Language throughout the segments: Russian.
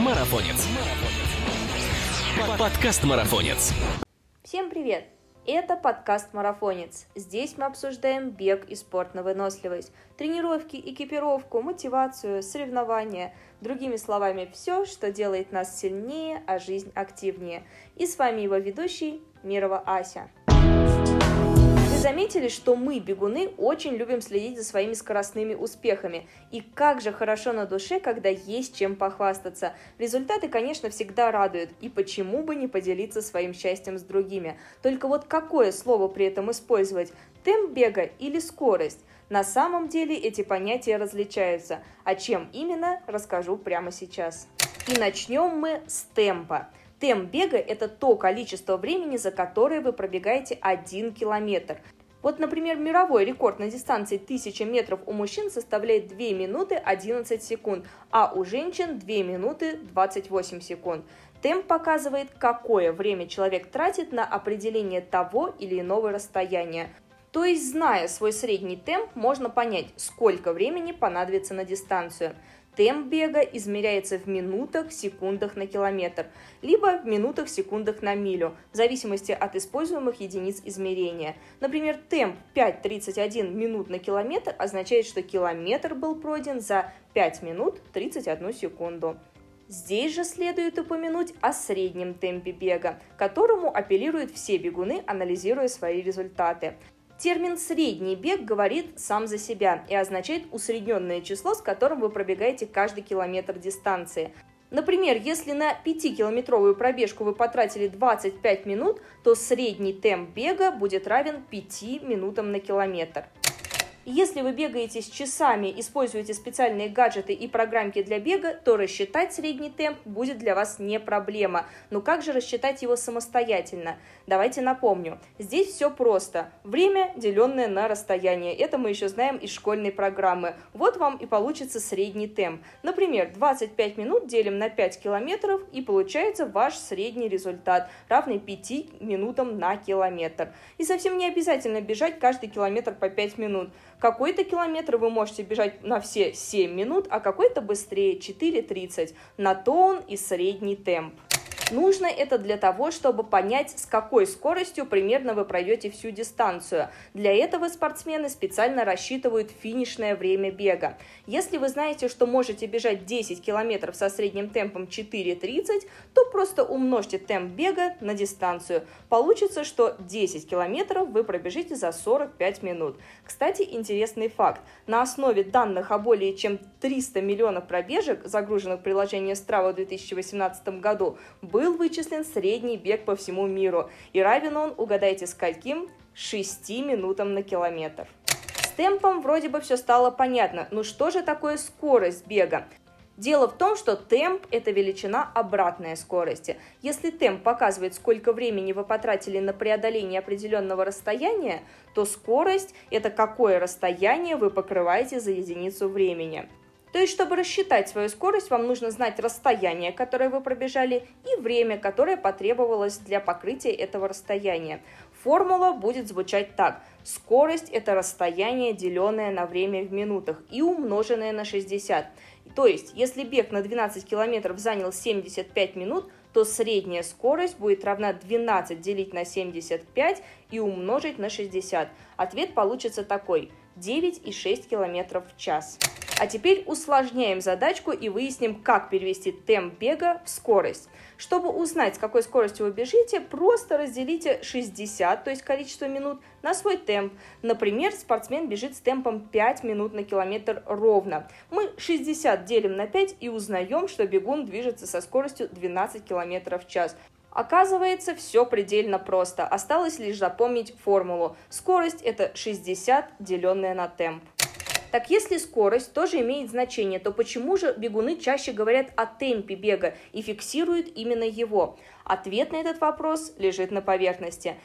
Марафонец. Подкаст Марафонец. Всем привет! Это подкаст «Марафонец». Здесь мы обсуждаем бег и спорт на выносливость, тренировки, экипировку, мотивацию, соревнования. Другими словами, все, что делает нас сильнее, а жизнь активнее. И с вами его ведущий Мирова Ася заметили, что мы, бегуны, очень любим следить за своими скоростными успехами. И как же хорошо на душе, когда есть чем похвастаться. Результаты, конечно, всегда радуют. И почему бы не поделиться своим счастьем с другими? Только вот какое слово при этом использовать? Темп бега или скорость? На самом деле эти понятия различаются. А чем именно, расскажу прямо сейчас. И начнем мы с темпа. Темп бега – это то количество времени, за которое вы пробегаете 1 километр. Вот, например, мировой рекорд на дистанции 1000 метров у мужчин составляет 2 минуты 11 секунд, а у женщин 2 минуты 28 секунд. Темп показывает, какое время человек тратит на определение того или иного расстояния. То есть, зная свой средний темп, можно понять, сколько времени понадобится на дистанцию. Темп бега измеряется в минутах, секундах на километр, либо в минутах, секундах на милю, в зависимости от используемых единиц измерения. Например, темп 5.31 минут на километр означает, что километр был пройден за 5 минут 31 секунду. Здесь же следует упомянуть о среднем темпе бега, которому апеллируют все бегуны, анализируя свои результаты. Термин «средний бег» говорит сам за себя и означает усредненное число, с которым вы пробегаете каждый километр дистанции. Например, если на 5-километровую пробежку вы потратили 25 минут, то средний темп бега будет равен 5 минутам на километр. Если вы бегаете с часами, используете специальные гаджеты и программки для бега, то рассчитать средний темп будет для вас не проблема. Но как же рассчитать его самостоятельно? Давайте напомню. Здесь все просто. Время, деленное на расстояние. Это мы еще знаем из школьной программы. Вот вам и получится средний темп. Например, 25 минут делим на 5 километров и получается ваш средний результат, равный 5 минутам на километр. И совсем не обязательно бежать каждый километр по 5 минут. Какой-то километр вы можете бежать на все 7 минут, а какой-то быстрее 4.30. На то он и средний темп. Нужно это для того, чтобы понять, с какой скоростью примерно вы пройдете всю дистанцию. Для этого спортсмены специально рассчитывают финишное время бега. Если вы знаете, что можете бежать 10 километров со средним темпом 4.30, то просто умножьте темп бега на дистанцию. Получится, что 10 километров вы пробежите за 45 минут. Кстати, интересный факт. На основе данных о более чем 300 миллионов пробежек, загруженных в приложение Strava в 2018 году, был был вычислен средний бег по всему миру, и равен он, угадайте с каким, 6 минутам на километр. С темпом вроде бы все стало понятно, но что же такое скорость бега? Дело в том, что темп – это величина обратной скорости. Если темп показывает, сколько времени вы потратили на преодоление определенного расстояния, то скорость – это какое расстояние вы покрываете за единицу времени. То есть, чтобы рассчитать свою скорость, вам нужно знать расстояние, которое вы пробежали, и время, которое потребовалось для покрытия этого расстояния. Формула будет звучать так. Скорость – это расстояние, деленное на время в минутах и умноженное на 60. То есть, если бег на 12 километров занял 75 минут, то средняя скорость будет равна 12 делить на 75 и умножить на 60. Ответ получится такой – 9,6 км в час. А теперь усложняем задачку и выясним, как перевести темп бега в скорость. Чтобы узнать, с какой скоростью вы бежите, просто разделите 60, то есть количество минут, на свой темп. Например, спортсмен бежит с темпом 5 минут на километр ровно. Мы 60 делим на 5 и узнаем, что бегун движется со скоростью 12 км в час. Оказывается, все предельно просто. Осталось лишь запомнить формулу. Скорость – это 60, деленное на темп. Так если скорость тоже имеет значение, то почему же бегуны чаще говорят о темпе бега и фиксируют именно его? Ответ на этот вопрос лежит на поверхности.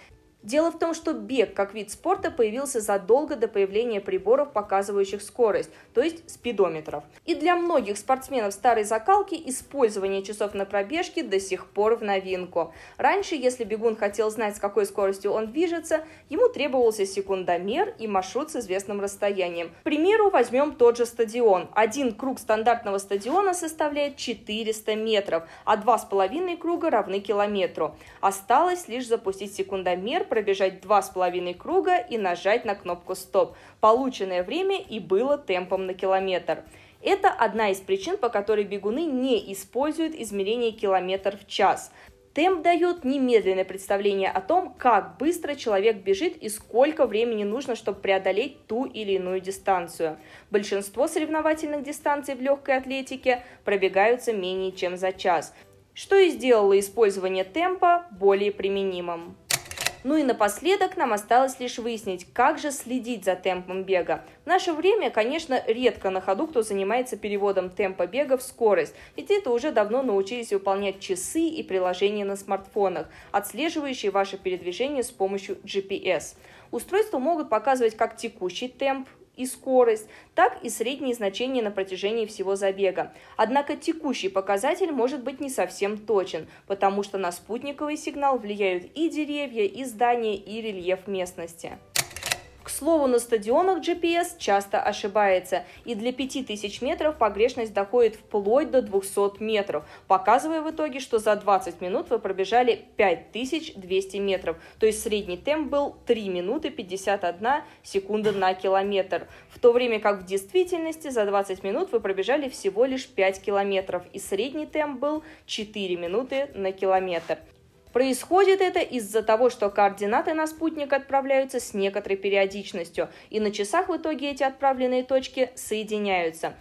Дело в том, что бег как вид спорта появился задолго до появления приборов, показывающих скорость, то есть спидометров. И для многих спортсменов старой закалки использование часов на пробежке до сих пор в новинку. Раньше, если бегун хотел знать, с какой скоростью он движется, ему требовался секундомер и маршрут с известным расстоянием. К примеру, возьмем тот же стадион. Один круг стандартного стадиона составляет 400 метров, а два с половиной круга равны километру. Осталось лишь запустить секундомер, пробежать два с половиной круга и нажать на кнопку «Стоп». Полученное время и было темпом на километр. Это одна из причин, по которой бегуны не используют измерение километр в час. Темп дает немедленное представление о том, как быстро человек бежит и сколько времени нужно, чтобы преодолеть ту или иную дистанцию. Большинство соревновательных дистанций в легкой атлетике пробегаются менее чем за час, что и сделало использование темпа более применимым. Ну и напоследок нам осталось лишь выяснить, как же следить за темпом бега. В наше время, конечно, редко на ходу кто занимается переводом темпа бега в скорость, ведь это уже давно научились выполнять часы и приложения на смартфонах, отслеживающие ваше передвижение с помощью GPS. Устройства могут показывать как текущий темп, и скорость, так и средние значения на протяжении всего забега. Однако текущий показатель может быть не совсем точен, потому что на спутниковый сигнал влияют и деревья, и здания, и рельеф местности. Слову, на стадионах GPS часто ошибается, и для 5000 метров погрешность доходит вплоть до 200 метров, показывая в итоге, что за 20 минут вы пробежали 5200 метров, то есть средний темп был 3 минуты 51 секунда на километр, в то время как в действительности за 20 минут вы пробежали всего лишь 5 километров, и средний темп был 4 минуты на километр. Происходит это из-за того, что координаты на спутник отправляются с некоторой периодичностью, и на часах в итоге эти отправленные точки соединяются.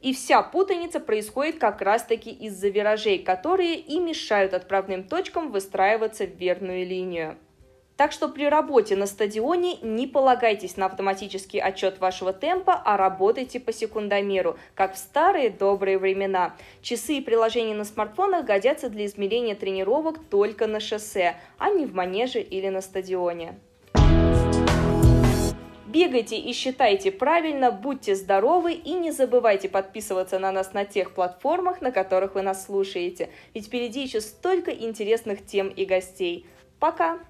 И вся путаница происходит как раз-таки из-за виражей, которые и мешают отправным точкам выстраиваться в верную линию. Так что при работе на стадионе не полагайтесь на автоматический отчет вашего темпа, а работайте по секундомеру, как в старые добрые времена. Часы и приложения на смартфонах годятся для измерения тренировок только на шоссе, а не в манеже или на стадионе. Бегайте и считайте правильно, будьте здоровы и не забывайте подписываться на нас на тех платформах, на которых вы нас слушаете, ведь впереди еще столько интересных тем и гостей. Пока!